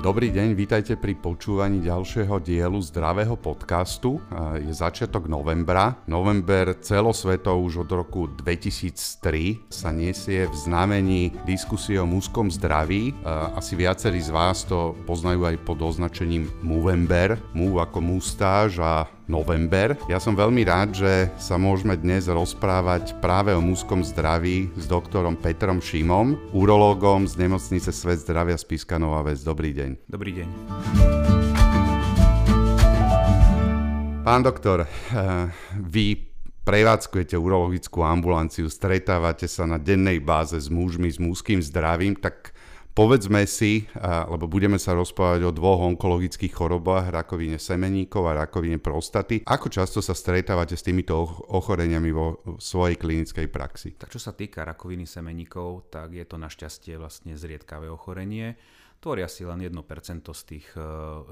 Dobrý deň, vítajte pri počúvaní ďalšieho dielu zdravého podcastu. Je začiatok novembra. November celosveto už od roku 2003 sa nesie v znamení diskusie o mužskom zdraví. Asi viacerí z vás to poznajú aj pod označením Movember. Move ako mustáž a november. Ja som veľmi rád, že sa môžeme dnes rozprávať práve o mužskom zdraví s doktorom Petrom Šimom, urológom z nemocnice Svet zdravia z Piskanova Ves. Dobrý deň. Dobrý deň. Pán doktor, eh, vy prevádzkujete urologickú ambulanciu, stretávate sa na dennej báze s mužmi s mužským zdravím, tak Povedzme si, lebo budeme sa rozprávať o dvoch onkologických chorobách, rakovine semeníkov a rakovine prostaty. Ako často sa stretávate s týmito ochoreniami vo svojej klinickej praxi? Tak čo sa týka rakoviny semeníkov, tak je to našťastie vlastne zriedkavé ochorenie. Tvoria si len 1% z tých e,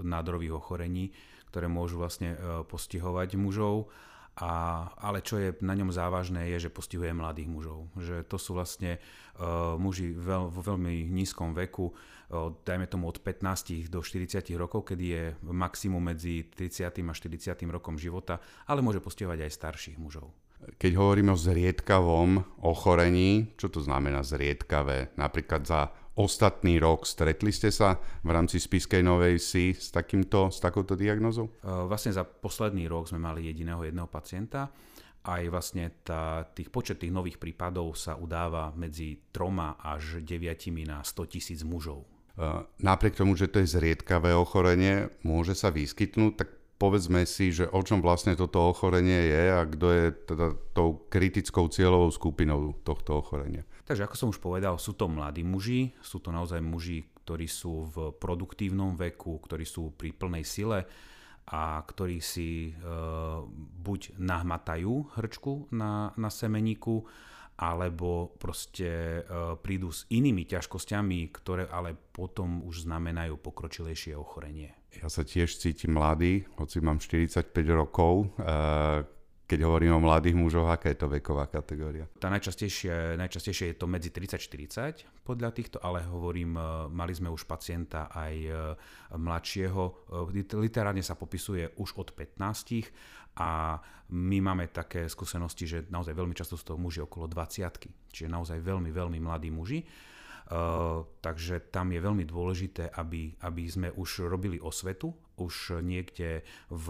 nádorových ochorení, ktoré môžu vlastne e, postihovať mužov a, ale čo je na ňom závažné, je, že postihuje mladých mužov. Že to sú vlastne uh, muži veľ, vo veľmi nízkom veku, uh, dajme tomu od 15 do 40 rokov, kedy je maximum medzi 30 a 40 rokom života, ale môže postihovať aj starších mužov. Keď hovoríme o zriedkavom ochorení, čo to znamená zriedkavé? Napríklad za ostatný rok stretli ste sa v rámci Spiskej Novej Si s, takýmto, s takouto diagnozou? Vlastne za posledný rok sme mali jediného jedného pacienta. Aj vlastne tá, tých počet tých nových prípadov sa udáva medzi troma až deviatimi na 100 tisíc mužov. Napriek tomu, že to je zriedkavé ochorenie, môže sa vyskytnúť, tak povedzme si, že o čom vlastne toto ochorenie je a kto je teda tou kritickou cieľovou skupinou tohto ochorenia. Takže ako som už povedal, sú to mladí muži, sú to naozaj muži, ktorí sú v produktívnom veku, ktorí sú pri plnej sile a ktorí si e, buď nahmatajú hrčku na, na semeníku, alebo proste e, prídu s inými ťažkosťami, ktoré ale potom už znamenajú pokročilejšie ochorenie. Ja sa tiež cítim mladý, hoci mám 45 rokov. E, keď hovorím o mladých mužoch, aká je to veková kategória? Tá najčastejšie, najčastejšie je to medzi 30-40 podľa týchto, ale hovorím, e, mali sme už pacienta aj e, mladšieho. Literárne sa popisuje už od 15 a my máme také skúsenosti, že naozaj veľmi často sú to muži okolo 20 čiže naozaj veľmi, veľmi mladí muži. Uh, takže tam je veľmi dôležité, aby, aby sme už robili osvetu už niekde v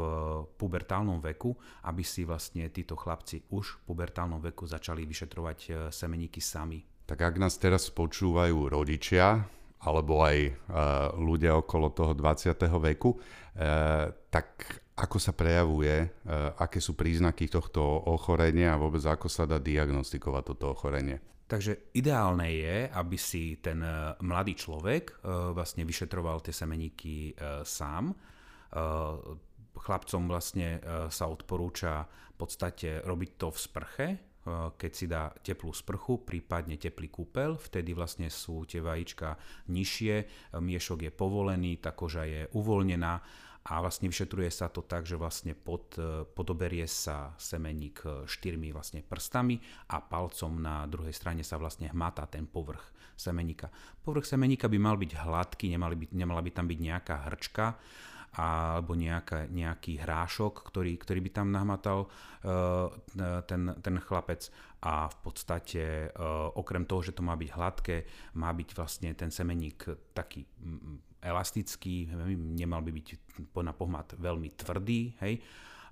pubertálnom veku, aby si vlastne títo chlapci už v pubertálnom veku začali vyšetrovať e, semeníky sami. Tak ak nás teraz počúvajú rodičia, alebo aj uh, ľudia okolo toho 20. veku, uh, tak ako sa prejavuje, uh, aké sú príznaky tohto ochorenia a vôbec ako sa dá diagnostikovať toto ochorenie? Takže ideálne je, aby si ten mladý človek vlastne vyšetroval tie semeníky sám. Eh, chlapcom vlastne sa odporúča v podstate robiť to v sprche, keď si dá teplú sprchu, prípadne teplý kúpel, vtedy vlastne sú tie vajíčka nižšie, miešok je povolený, tá koža je uvoľnená a vlastne vyšetruje sa to tak, že vlastne pod, podoberie sa semeník štyrmi vlastne prstami a palcom na druhej strane sa vlastne hmatá ten povrch semeníka. Povrch semeníka by mal byť hladký, nemala by, nemala by tam byť nejaká hrčka, alebo nejaká, nejaký hrášok, ktorý, ktorý by tam nahmatal uh, ten, ten chlapec a v podstate uh, okrem toho, že to má byť hladké, má byť vlastne ten semeník taký elastický, nemal by byť na pohmat veľmi tvrdý, hej,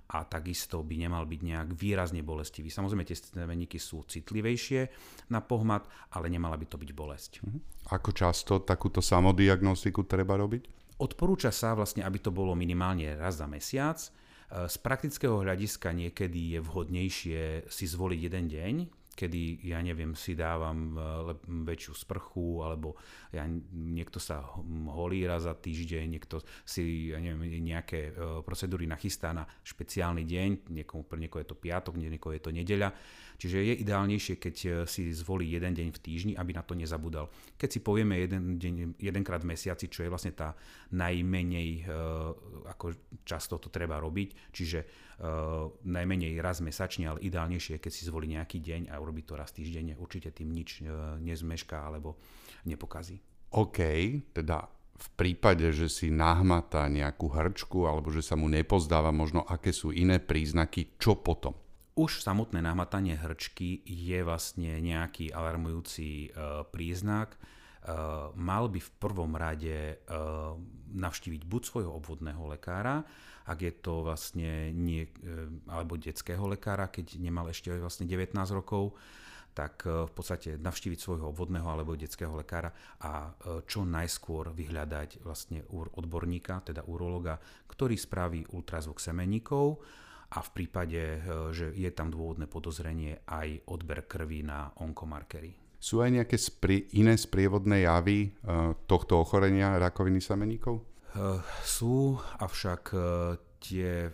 a takisto by nemal byť nejak výrazne bolestivý. Samozrejme, tie semeníky sú citlivejšie na pohmat, ale nemala by to byť bolesť. Mhm. Ako často takúto samodiagnostiku treba robiť? Odporúča sa vlastne, aby to bolo minimálne raz za mesiac. E, z praktického hľadiska niekedy je vhodnejšie si zvoliť jeden deň, kedy, ja neviem, si dávam e, väčšiu sprchu, alebo ja, niekto sa holí raz za týždeň, niekto si, ja neviem, nejaké e, procedúry nachystá na špeciálny deň, niekomu, pre niekoho je to piatok, niekoho je to nedeľa. Čiže je ideálnejšie, keď e, si zvolí jeden deň v týždni, aby na to nezabudal. Keď si povieme jeden deň, jedenkrát v mesiaci, čo je vlastne tá najmenej, ako často to treba robiť, čiže najmenej raz mesačne, ale ideálnejšie keď si zvolí nejaký deň a urobiť to raz týždenne, určite tým nič nezmešká alebo nepokazí. OK, teda v prípade, že si nahmatá nejakú hrčku alebo že sa mu nepozdáva možno aké sú iné príznaky, čo potom? Už samotné nahmatanie hrčky je vlastne nejaký alarmujúci e, príznak. E, mal by v prvom rade e, navštíviť buď svojho obvodného lekára, ak je to vlastne nie, alebo detského lekára, keď nemal ešte vlastne 19 rokov, tak v podstate navštíviť svojho obvodného alebo detského lekára a čo najskôr vyhľadať vlastne odborníka, teda urologa, ktorý spraví ultrazvuk semeníkov a v prípade, e, že je tam dôvodné podozrenie, aj odber krvi na onkomarkery. Sú aj nejaké spri- iné sprievodné javy tohto ochorenia rakoviny semeníkov? Sú, avšak tie e,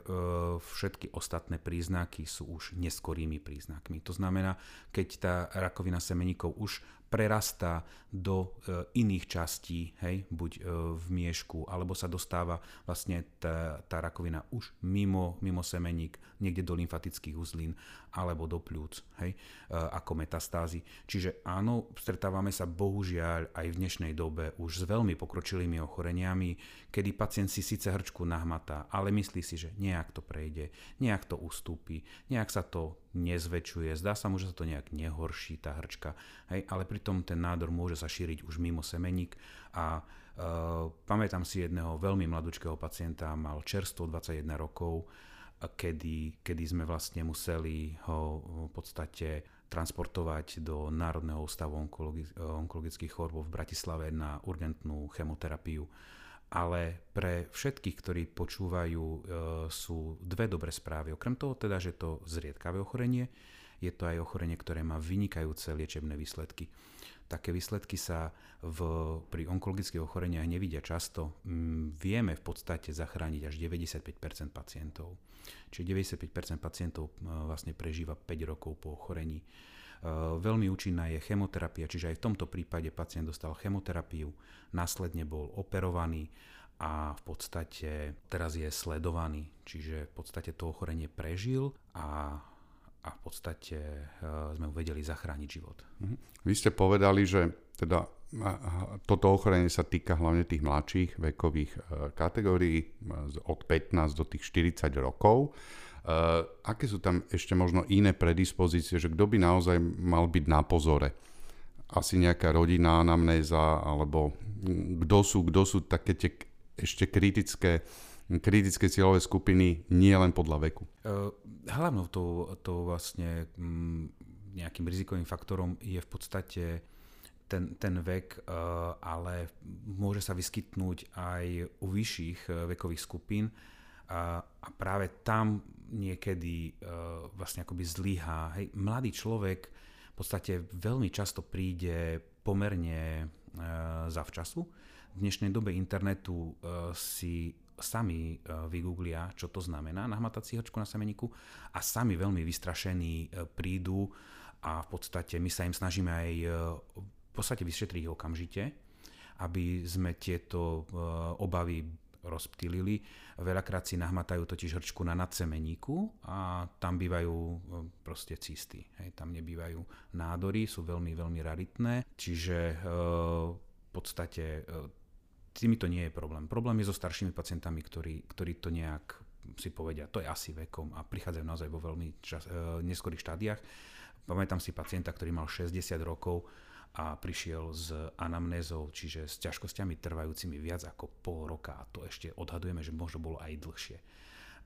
všetky ostatné príznaky sú už neskorými príznakmi. To znamená, keď tá rakovina semeníkov už prerastá do e, iných častí, hej, buď e, v miešku, alebo sa dostáva vlastne tá, tá rakovina už mimo, mimo semeník, niekde do lymfatických uzlín, alebo do pľúc, hej, ako metastázy. Čiže áno, stretávame sa bohužiaľ aj v dnešnej dobe už s veľmi pokročilými ochoreniami, kedy pacient si síce hrčku nahmatá, ale myslí si, že nejak to prejde, nejak to ustúpi, nejak sa to nezväčšuje, zdá sa mu, že sa to nejak nehorší tá hrčka, hej, ale pritom ten nádor môže sa šíriť už mimo semeník a uh, pamätám si jedného veľmi mladúčkého pacienta, mal čerstvo 21 rokov, kedy, kedy sme vlastne museli ho v podstate transportovať do Národného ústavu onkologi- onkologických chorôb v Bratislave na urgentnú chemoterapiu ale pre všetkých, ktorí počúvajú, e, sú dve dobré správy. Okrem toho teda, že to zriedkavé ochorenie, je to aj ochorenie, ktoré má vynikajúce liečebné výsledky. Také výsledky sa v, pri onkologických ochoreniach nevidia často. Mm, vieme v podstate zachrániť až 95% pacientov. Čiže 95% pacientov e, vlastne prežíva 5 rokov po ochorení. E, veľmi účinná je chemoterapia, čiže aj v tomto prípade pacient dostal chemoterapiu, následne bol operovaný a v podstate teraz je sledovaný, čiže v podstate to ochorenie prežil a, a v podstate uh, sme mu vedeli zachrániť život. Mhm. Vy ste povedali, že teda toto ochorenie sa týka hlavne tých mladších vekových uh, kategórií od 15 do tých 40 rokov. Uh, aké sú tam ešte možno iné predispozície, že kto by naozaj mal byť na pozore? Asi nejaká rodinná anamnéza, alebo kto sú, kto sú také tie ešte kritické, kritické cieľové skupiny nie len podľa veku? Hlavnou to, to vlastne nejakým rizikovým faktorom je v podstate ten, ten vek, uh, ale môže sa vyskytnúť aj u vyšších uh, vekových skupín a, práve tam niekedy uh, vlastne akoby zlyhá. Hej, mladý človek v podstate veľmi často príde pomerne zavčasu, v dnešnej dobe internetu si sami vygooglia, čo to znamená nahmatať si hrčku na semeníku a sami veľmi vystrašení prídu a v podstate my sa im snažíme aj v podstate vyšetriť okamžite, aby sme tieto obavy rozptýlili. Veľakrát si nahmatajú totiž hrčku na nadsemeníku a tam bývajú proste cysty. Hej, tam nebývajú nádory, sú veľmi, veľmi raritné, čiže v podstate týmito nie je problém. Problém je so staršími pacientami, ktorí, ktorí to nejak si povedia, to je asi vekom a prichádzajú naozaj vo veľmi čas, e, neskorých štádiách. Pamätám si pacienta, ktorý mal 60 rokov a prišiel s anamnézou, čiže s ťažkosťami trvajúcimi viac ako pol roka a to ešte odhadujeme, že možno bolo aj dlhšie.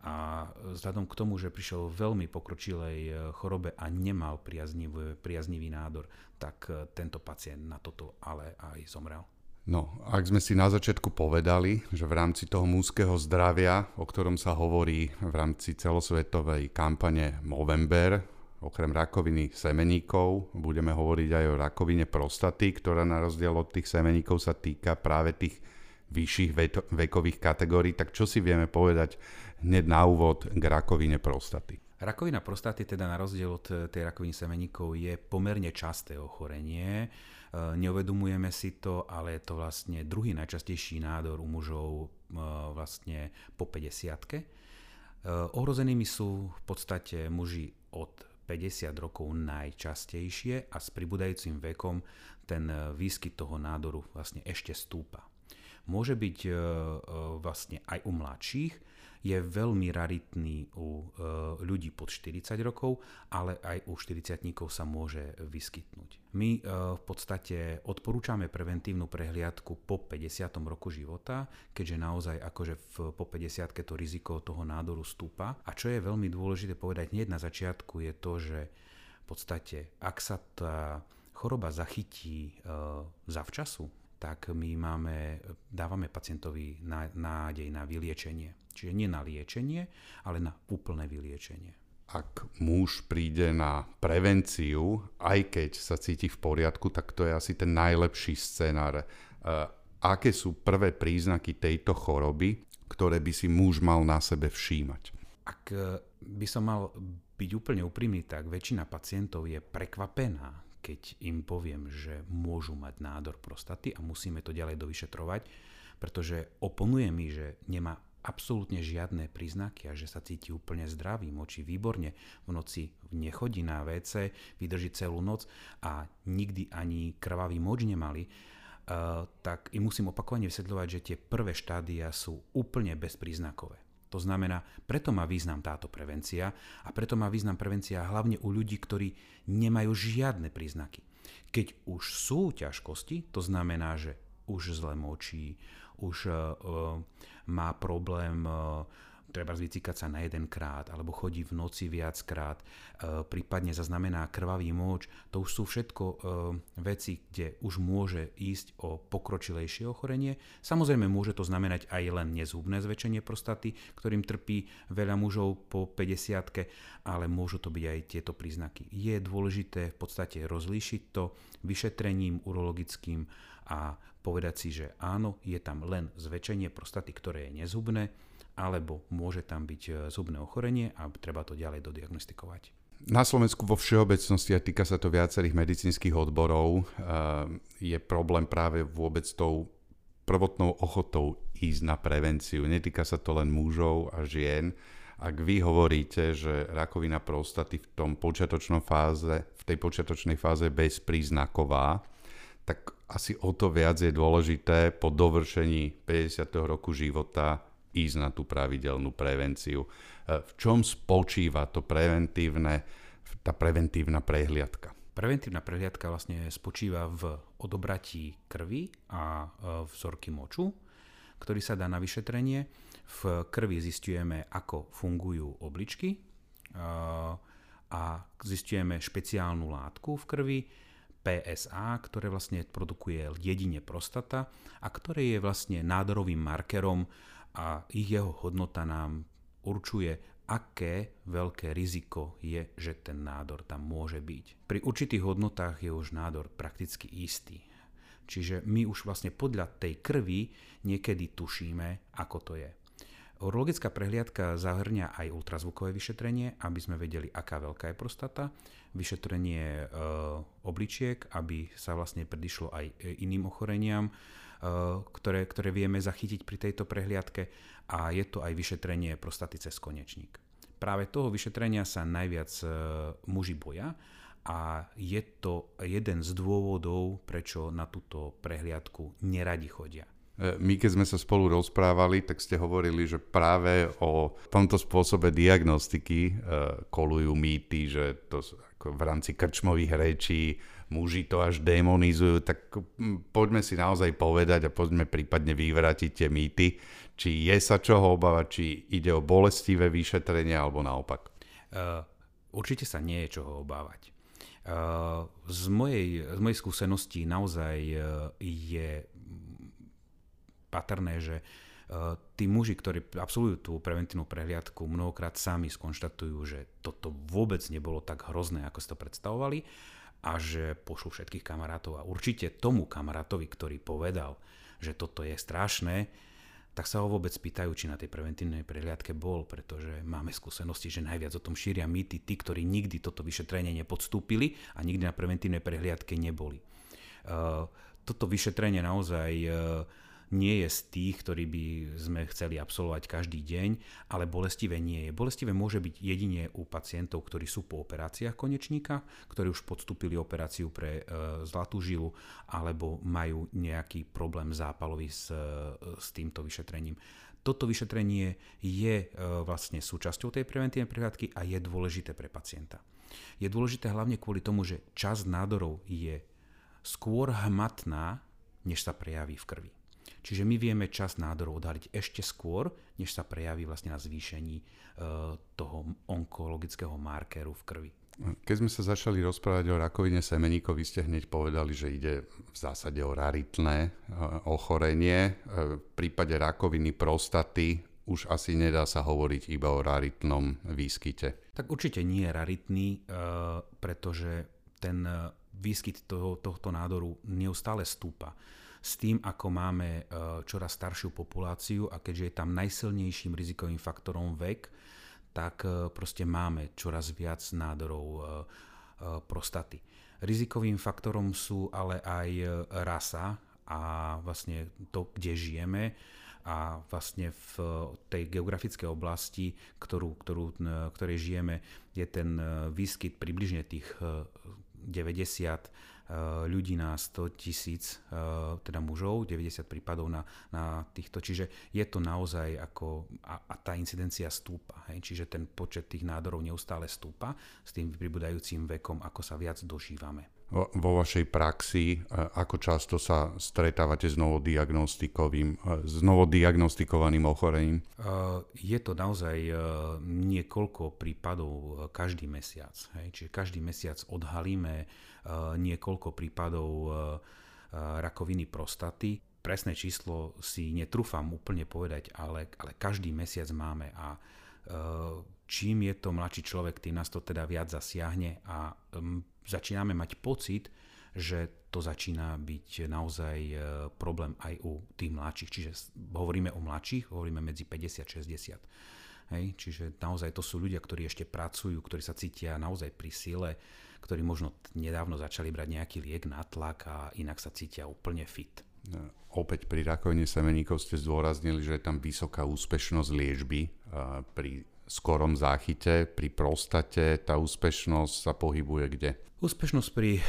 A vzhľadom k tomu, že prišiel v veľmi pokročilej e, chorobe a nemal priaznivý, priaznivý nádor, tak e, tento pacient na toto ale aj zomrel. No, ak sme si na začiatku povedali, že v rámci toho múzkeho zdravia, o ktorom sa hovorí v rámci celosvetovej kampane Movember, okrem rakoviny semeníkov, budeme hovoriť aj o rakovine prostaty, ktorá na rozdiel od tých semeníkov sa týka práve tých vyšších vekových kategórií, tak čo si vieme povedať hneď na úvod k rakovine prostaty? Rakovina prostaty teda na rozdiel od tej rakoviny semeníkov je pomerne časté ochorenie. E, neuvedomujeme si to, ale je to vlastne druhý najčastejší nádor u mužov e, vlastne po 50 e, Ohrozenými sú v podstate muži od 50 rokov najčastejšie a s pribúdajúcim vekom ten výskyt toho nádoru vlastne ešte stúpa. môže byť vlastne aj u mladších, je veľmi raritný u ľudí pod 40 rokov, ale aj u 40 sa môže vyskytnúť. My v podstate odporúčame preventívnu prehliadku po 50. roku života, keďže naozaj akože v, po 50. to riziko toho nádoru stúpa. A čo je veľmi dôležité povedať hneď na začiatku je to, že v podstate ak sa tá choroba zachytí uh, zavčasu, tak my máme, dávame pacientovi nádej na vyliečenie. Čiže nie na liečenie, ale na úplné vyliečenie. Ak muž príde na prevenciu, aj keď sa cíti v poriadku, tak to je asi ten najlepší scenár. Uh, aké sú prvé príznaky tejto choroby, ktoré by si muž mal na sebe všímať? Ak e, by som mal byť úplne úprimný, tak väčšina pacientov je prekvapená, keď im poviem, že môžu mať nádor prostaty a musíme to ďalej dovyšetrovať, pretože oponuje mi, že nemá absolútne žiadne príznaky a že sa cíti úplne zdravý, močí výborne, v noci nechodí na WC, vydrží celú noc a nikdy ani krvavý moč nemali, uh, tak im musím opakovane vysvetľovať, že tie prvé štádia sú úplne bezpríznakové. To znamená, preto má význam táto prevencia a preto má význam prevencia hlavne u ľudí, ktorí nemajú žiadne príznaky. Keď už sú ťažkosti, to znamená, že už zle močí, už uh, má problém uh, treba vycikať sa na jeden krát, alebo chodí v noci viackrát, e, prípadne zaznamená krvavý moč, to už sú všetko e, veci, kde už môže ísť o pokročilejšie ochorenie. Samozrejme môže to znamenať aj len nezhubné zväčšenie prostaty, ktorým trpí veľa mužov po 50 ale môžu to byť aj tieto príznaky. Je dôležité v podstate rozlíšiť to vyšetrením urologickým a povedať si, že áno, je tam len zväčšenie prostaty, ktoré je nezhubné, alebo môže tam byť e, zubné ochorenie a treba to ďalej dodiagnostikovať. Na Slovensku vo všeobecnosti, a týka sa to viacerých medicínskych odborov, e, je problém práve vôbec tou prvotnou ochotou ísť na prevenciu. Netýka sa to len mužov a žien. Ak vy hovoríte, že rakovina prostaty v tom počiatočnom fáze, v tej počiatočnej fáze bezpríznaková, tak asi o to viac je dôležité po dovršení 50. roku života ísť na tú pravidelnú prevenciu. E, v čom spočíva to preventívne, tá preventívna prehliadka? Preventívna prehliadka vlastne spočíva v odobratí krvi a e, vzorky moču, ktorý sa dá na vyšetrenie. V krvi zistujeme, ako fungujú obličky e, a zistujeme špeciálnu látku v krvi, PSA, ktoré vlastne produkuje jedine prostata a ktoré je vlastne nádorovým markerom a ich jeho hodnota nám určuje, aké veľké riziko je, že ten nádor tam môže byť. Pri určitých hodnotách je už nádor prakticky istý. Čiže my už vlastne podľa tej krvi niekedy tušíme, ako to je. Urologická prehliadka zahrňa aj ultrazvukové vyšetrenie, aby sme vedeli, aká veľká je prostata, vyšetrenie e, obličiek, aby sa vlastne predišlo aj iným ochoreniam, Eh, ktoré, ktoré vieme zachytiť pri tejto prehliadke a je to aj vyšetrenie prostaty cez konečník. Práve toho vyšetrenia sa najviac eh, muži boja a je to jeden z dôvodov, prečo na túto prehliadku neradi chodia. Eh, my keď sme sa spolu rozprávali, tak ste hovorili, že práve o tomto spôsobe diagnostiky kolujú mýty, že to v rámci krčmových rečí muži to až demonizujú, tak poďme si naozaj povedať a poďme prípadne vyvrátiť tie mýty, či je sa čoho obávať, či ide o bolestivé vyšetrenie alebo naopak. Uh, určite sa nie je čoho obávať. Z, mojej, z mojej skúsenosti naozaj je patrné, že Uh, tí muži, ktorí absolvujú tú preventívnu prehliadku, mnohokrát sami skonštatujú, že toto vôbec nebolo tak hrozné, ako si to predstavovali a že pošlu všetkých kamarátov a určite tomu kamarátovi, ktorý povedal, že toto je strašné, tak sa ho vôbec pýtajú, či na tej preventívnej prehliadke bol, pretože máme skúsenosti, že najviac o tom šíria mýty tí, ktorí nikdy toto vyšetrenie nepodstúpili a nikdy na preventívnej prehliadke neboli. Uh, toto vyšetrenie naozaj uh, nie je z tých, ktorí by sme chceli absolvovať každý deň, ale bolestivé nie je. Bolestivé môže byť jedine u pacientov, ktorí sú po operáciách konečníka, ktorí už podstúpili operáciu pre e, zlatú žilu alebo majú nejaký problém zápalový s, e, s týmto vyšetrením. Toto vyšetrenie je e, vlastne súčasťou tej preventívnej prehľadky a je dôležité pre pacienta. Je dôležité hlavne kvôli tomu, že časť nádorov je skôr hmatná, než sa prejaví v krvi. Čiže my vieme čas nádorov odhaliť ešte skôr, než sa prejaví vlastne na zvýšení e, toho onkologického markeru v krvi. Keď sme sa začali rozprávať o rakovine semeníkov, vy ste hneď povedali, že ide v zásade o raritné e, ochorenie. E, v prípade rakoviny prostaty už asi nedá sa hovoriť iba o raritnom výskyte. Tak určite nie je raritný, pretože ten výskyt toho, tohto nádoru neustále stúpa s tým, ako máme e, čoraz staršiu populáciu a keďže je tam najsilnejším rizikovým faktorom vek, tak e, proste máme čoraz viac nádorov e, prostaty. Rizikovým faktorom sú ale aj rasa a vlastne to, kde žijeme a vlastne v tej geografickej oblasti, ktorú, ktorú, ktorej žijeme, je ten výskyt približne tých 90 Eh, ľudí na 100 tisíc, eh, teda mužov, 90 prípadov na, na týchto. Čiže je to naozaj ako, a, a tá incidencia stúpa. Hej? Čiže ten počet tých nádorov neustále stúpa s tým pribúdajúcim vekom, ako sa viac dožívame. Vo, vašej praxi, eh, ako často sa stretávate s novodiagnostikovým, s novodiagnostikovaným ochorením? Je to naozaj niekoľko prípadov každý mesiac. Hej? Čiže každý mesiac odhalíme niekoľko prípadov rakoviny prostaty. Presné číslo si netrúfam úplne povedať, ale, ale každý mesiac máme a čím je to mladší človek, tým nás to teda viac zasiahne a začíname mať pocit, že to začína byť naozaj problém aj u tých mladších. Čiže hovoríme o mladších, hovoríme medzi 50 a 60. Hej, čiže naozaj to sú ľudia, ktorí ešte pracujú, ktorí sa cítia naozaj pri sile, ktorí možno nedávno začali brať nejaký liek na tlak a inak sa cítia úplne fit. No, opäť pri rakovine semeníkov ste zdôraznili, že je tam vysoká úspešnosť liečby pri skorom záchyte, pri prostate tá úspešnosť sa pohybuje kde? Úspešnosť pri e,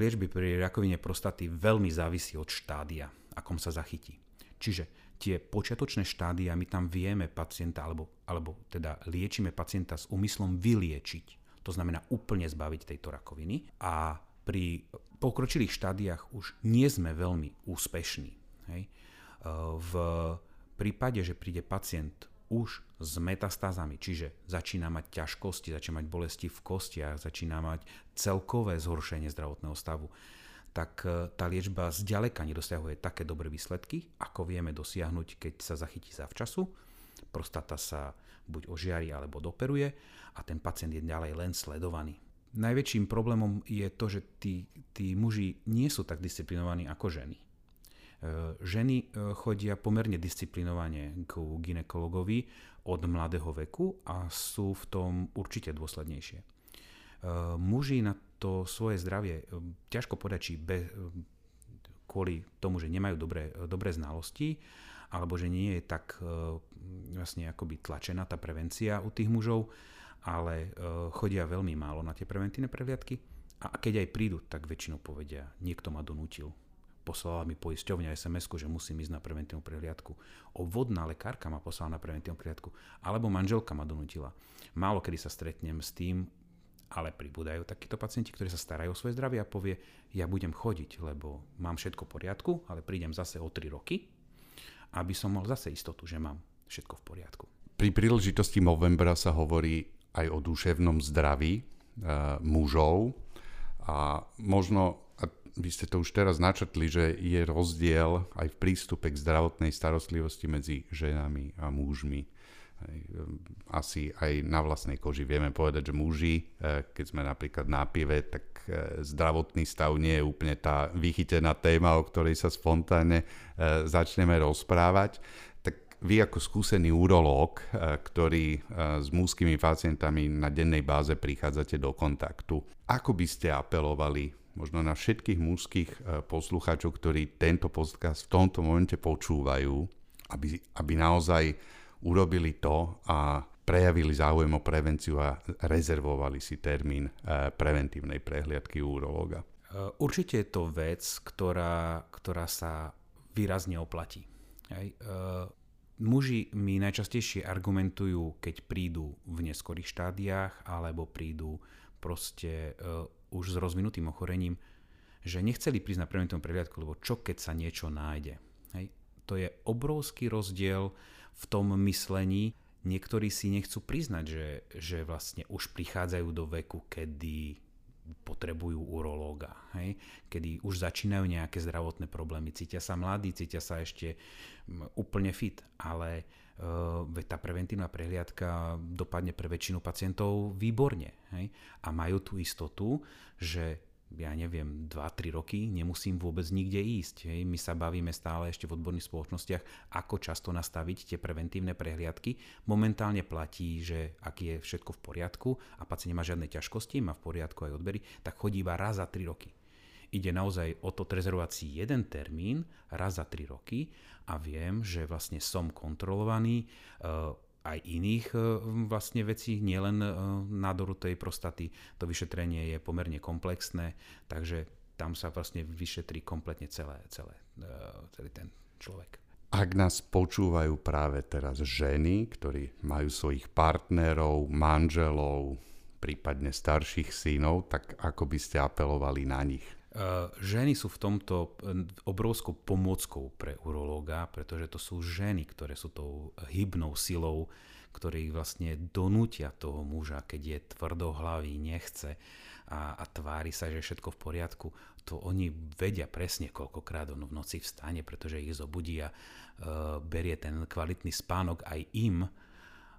liečby pri rakovine prostaty veľmi závisí od štádia, akom sa zachytí. Čiže tie počiatočné štádia my tam vieme pacienta, alebo, alebo teda liečíme pacienta s úmyslom vyliečiť to znamená úplne zbaviť tejto rakoviny. A pri pokročilých štádiách už nie sme veľmi úspešní. Hej. E, v prípade, že príde pacient už s metastázami, čiže začína mať ťažkosti, začína mať bolesti v kostiach, začína mať celkové zhoršenie zdravotného stavu, tak e, tá liečba zďaleka nedosiahuje také dobré výsledky, ako vieme dosiahnuť, keď sa zachytí zavčasu. Prostata sa buď ožiari alebo doperuje a ten pacient je ďalej len sledovaný. Najväčším problémom je to, že tí, tí muži nie sú tak disciplinovaní ako ženy. E, ženy e, chodia pomerne disciplinovane k ginekologovi od mladého veku a sú v tom určite dôslednejšie. E, muži na to svoje zdravie ťažko podať, či kvôli tomu, že nemajú dobré, dobré znalosti, alebo že nie je tak vlastne akoby tlačená tá prevencia u tých mužov, ale chodia veľmi málo na tie preventívne prehliadky a keď aj prídu, tak väčšinou povedia, niekto ma donútil. Poslala mi poisťovňa sms že musím ísť na preventívnu prehliadku. Obvodná lekárka ma poslala na preventívnu prehliadku. Alebo manželka ma donútila. Málo kedy sa stretnem s tým, ale pribúdajú takíto pacienti, ktorí sa starajú o svoje zdravie a povie, ja budem chodiť, lebo mám všetko v poriadku, ale prídem zase o 3 roky, aby som mal zase istotu, že mám všetko v poriadku. Pri príležitosti novembra sa hovorí aj o duševnom zdraví e, mužov a možno, a vy ste to už teraz načrtli, že je rozdiel aj v prístupe k zdravotnej starostlivosti medzi ženami a mužmi. E, asi aj na vlastnej koži vieme povedať, že muži, e, keď sme napríklad na pive, tak e, zdravotný stav nie je úplne tá vychytená téma, o ktorej sa spontánne začneme rozprávať vy ako skúsený urológ, eh, ktorý eh, s mužskými pacientami na dennej báze prichádzate do kontaktu, ako by ste apelovali možno na všetkých mužských e, poslucháčov, ktorí tento podcast v tomto momente počúvajú, aby, aby naozaj urobili to a prejavili záujem o prevenciu a rezervovali si termín e, preventívnej prehliadky urológa. E, určite je to vec, ktorá, ktorá sa výrazne oplatí. Hej. Muži mi najčastejšie argumentujú, keď prídu v neskorých štádiách alebo prídu proste už s rozvinutým ochorením, že nechceli prísť na preventívnu prehliadku, lebo čo keď sa niečo nájde. Hej? To je obrovský rozdiel v tom myslení. Niektorí si nechcú priznať, že, že vlastne už prichádzajú do veku, kedy potrebujú urológa, hej? kedy už začínajú nejaké zdravotné problémy, cítia sa mladí, cítia sa ešte úplne fit, ale uh, tá preventívna prehliadka dopadne pre väčšinu pacientov výborne hej? a majú tú istotu, že ja neviem, 2-3 roky nemusím vôbec nikde ísť. Hej. My sa bavíme stále ešte v odborných spoločnostiach, ako často nastaviť tie preventívne prehliadky. Momentálne platí, že ak je všetko v poriadku a pacient nemá žiadne ťažkosti, má v poriadku aj odbery, tak chodí iba raz za 3 roky. Ide naozaj o to rezervovať si jeden termín raz za 3 roky a viem, že vlastne som kontrolovaný, uh, aj iných e, vlastne vecí, nielen e, nádoru tej prostaty. To vyšetrenie je pomerne komplexné, takže tam sa vlastne vyšetrí kompletne celé, celé, e, celý ten človek. Ak nás počúvajú práve teraz ženy, ktorí majú svojich partnerov, manželov, prípadne starších synov, tak ako by ste apelovali na nich? Eh, ženy sú v tomto eh, obrovskou pomôckou pre urológa, pretože to sú ženy, ktoré sú tou hybnou silou, ktoré vlastne donútia toho muža, keď je tvrdohlavý, nechce a, a tvári sa, že je všetko v poriadku, to oni vedia presne, koľkokrát on v noci vstane, pretože ich zobudí a uh, berie ten kvalitný spánok aj im,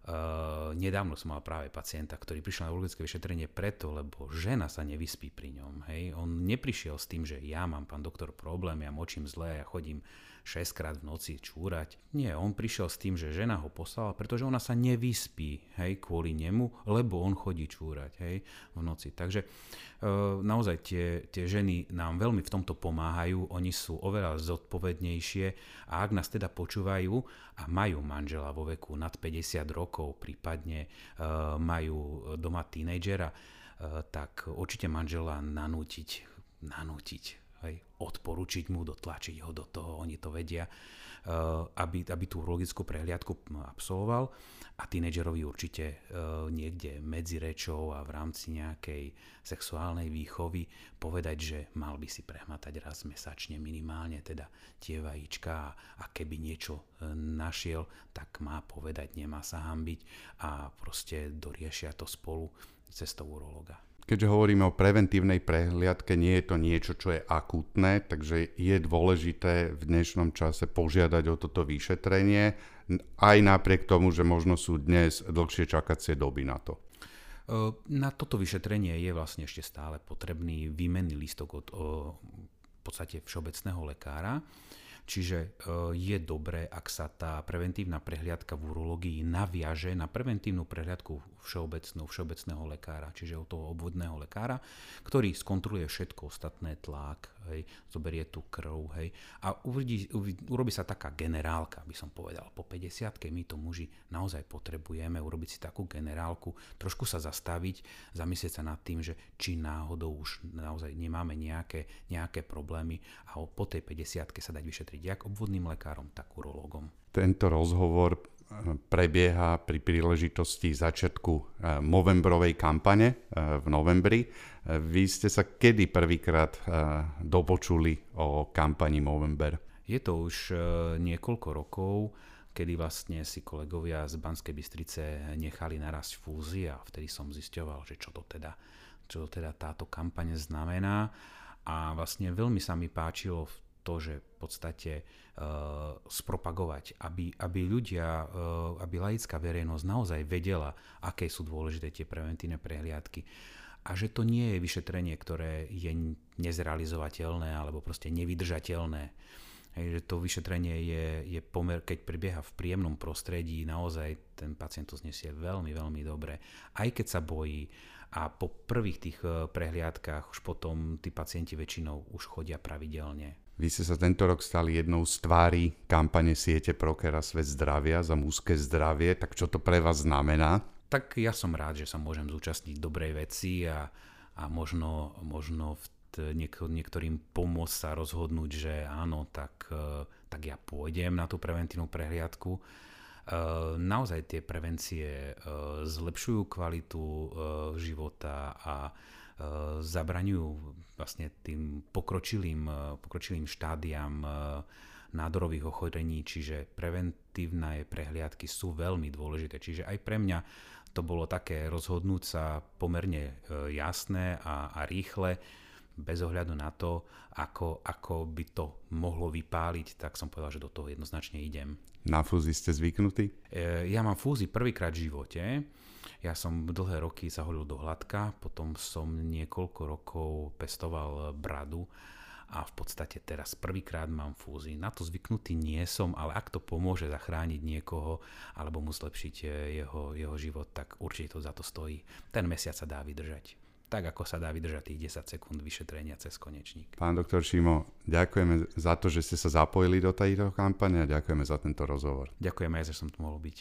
Uh, nedávno som mal práve pacienta, ktorý prišiel na urologické vyšetrenie preto, lebo žena sa nevyspí pri ňom. Hej. On neprišiel s tým, že ja mám, pán doktor, problém, ja močím zle, ja chodím 6 krát v noci čúrať. Nie, on prišiel s tým, že žena ho poslala, pretože ona sa nevyspí hej, kvôli nemu, lebo on chodí čúrať hej, v noci. Takže e, naozaj tie, tie ženy nám veľmi v tomto pomáhajú, oni sú oveľa zodpovednejšie a ak nás teda počúvajú a majú manžela vo veku nad 50 rokov, prípadne e, majú doma tínejdžera, e, tak určite manžela nanútiť, nanútiť hej, odporučiť mu, dotlačiť ho do toho, oni to vedia, eh, aby, aby tú urologickú prehliadku absolvoval a tínedžerovi určite eh, niekde medzi rečou a v rámci nejakej sexuálnej výchovy povedať, že mal by si prehmatať raz mesačne minimálne teda tie vajíčka a keby niečo eh, našiel, tak má povedať, nemá sa hambiť a proste doriešia to spolu cestou urologa. Keďže hovoríme o preventívnej prehliadke, nie je to niečo, čo je akutné, takže je dôležité v dnešnom čase požiadať o toto vyšetrenie, aj napriek tomu, že možno sú dnes dlhšie čakacie doby na to. Na toto vyšetrenie je vlastne ešte stále potrebný výmenný lístok od v podstate všeobecného lekára. Čiže e, je dobré, ak sa tá preventívna prehliadka v urológii naviaže na preventívnu prehliadku všeobecnú, všeobecného lekára, čiže od toho obvodného lekára, ktorý skontroluje všetko ostatné, tlak, hej, zoberie tú krv, hej, a uvidí, uvidí, urobí sa taká generálka, by som povedal. Po 50 my to muži naozaj potrebujeme urobiť si takú generálku, trošku sa zastaviť, zamyslieť sa nad tým, že či náhodou už naozaj nemáme nejaké, nejaké problémy a po tej 50 sa dať vyšetriť jak obvodným lekárom, tak urológom. Tento rozhovor prebieha pri príležitosti začiatku eh, novembrovej kampane eh, v novembri. Eh, vy ste sa kedy prvýkrát dopočuli o kampani Movember? Je to už niekoľko rokov, kedy vlastne si kolegovia z Banskej Bystrice nechali naraz fúzi a vtedy som zisťoval, že čo to teda, čo to teda táto kampaň znamená. A vlastne veľmi sa mi páčilo to, že v podstate uh, spropagovať, aby, aby ľudia, uh, aby laická verejnosť naozaj vedela, aké sú dôležité tie preventívne prehliadky a že to nie je vyšetrenie, ktoré je nezrealizovateľné alebo proste nevydržateľné. Hej, že to vyšetrenie je, je pomer, keď prebieha v príjemnom prostredí, naozaj ten pacient to znesie veľmi, veľmi dobre. Aj keď sa bojí, a po prvých tých e, prehliadkách už potom tí pacienti väčšinou už chodia pravidelne. Vy ste sa tento rok stali jednou z tvári kampane siete Prokera Svet zdravia za mužské zdravie, tak čo to pre vás znamená? Tak ja som rád, že sa môžem zúčastniť dobrej veci a, a možno, možno v niek- niektorým pomôcť sa rozhodnúť, že áno, tak, e, tak ja pôjdem na tú preventívnu prehliadku. E, naozaj tie prevencie e, zlepšujú kvalitu života a zabraňujú vlastne tým pokročilým, pokročilým štádiam nádorových ochorení, čiže preventívne prehliadky sú veľmi dôležité. Čiže aj pre mňa to bolo také rozhodnúť sa pomerne jasné a, a rýchle, bez ohľadu na to, ako, ako by to mohlo vypáliť, tak som povedal, že do toho jednoznačne idem. Na fúzi ste zvyknutí? E, ja mám fúzi prvýkrát v živote. Ja som dlhé roky zaholil do hladka, potom som niekoľko rokov pestoval bradu a v podstate teraz prvýkrát mám fúzi. Na to zvyknutý nie som, ale ak to pomôže zachrániť niekoho alebo mu zlepšiť jeho, jeho život, tak určite to za to stojí. Ten mesiac sa dá vydržať tak ako sa dá vydržať tých 10 sekúnd vyšetrenia cez konečník. Pán doktor Šimo, ďakujeme za to, že ste sa zapojili do tejto kampane a ďakujeme za tento rozhovor. Ďakujeme aj, že som tu mohol byť.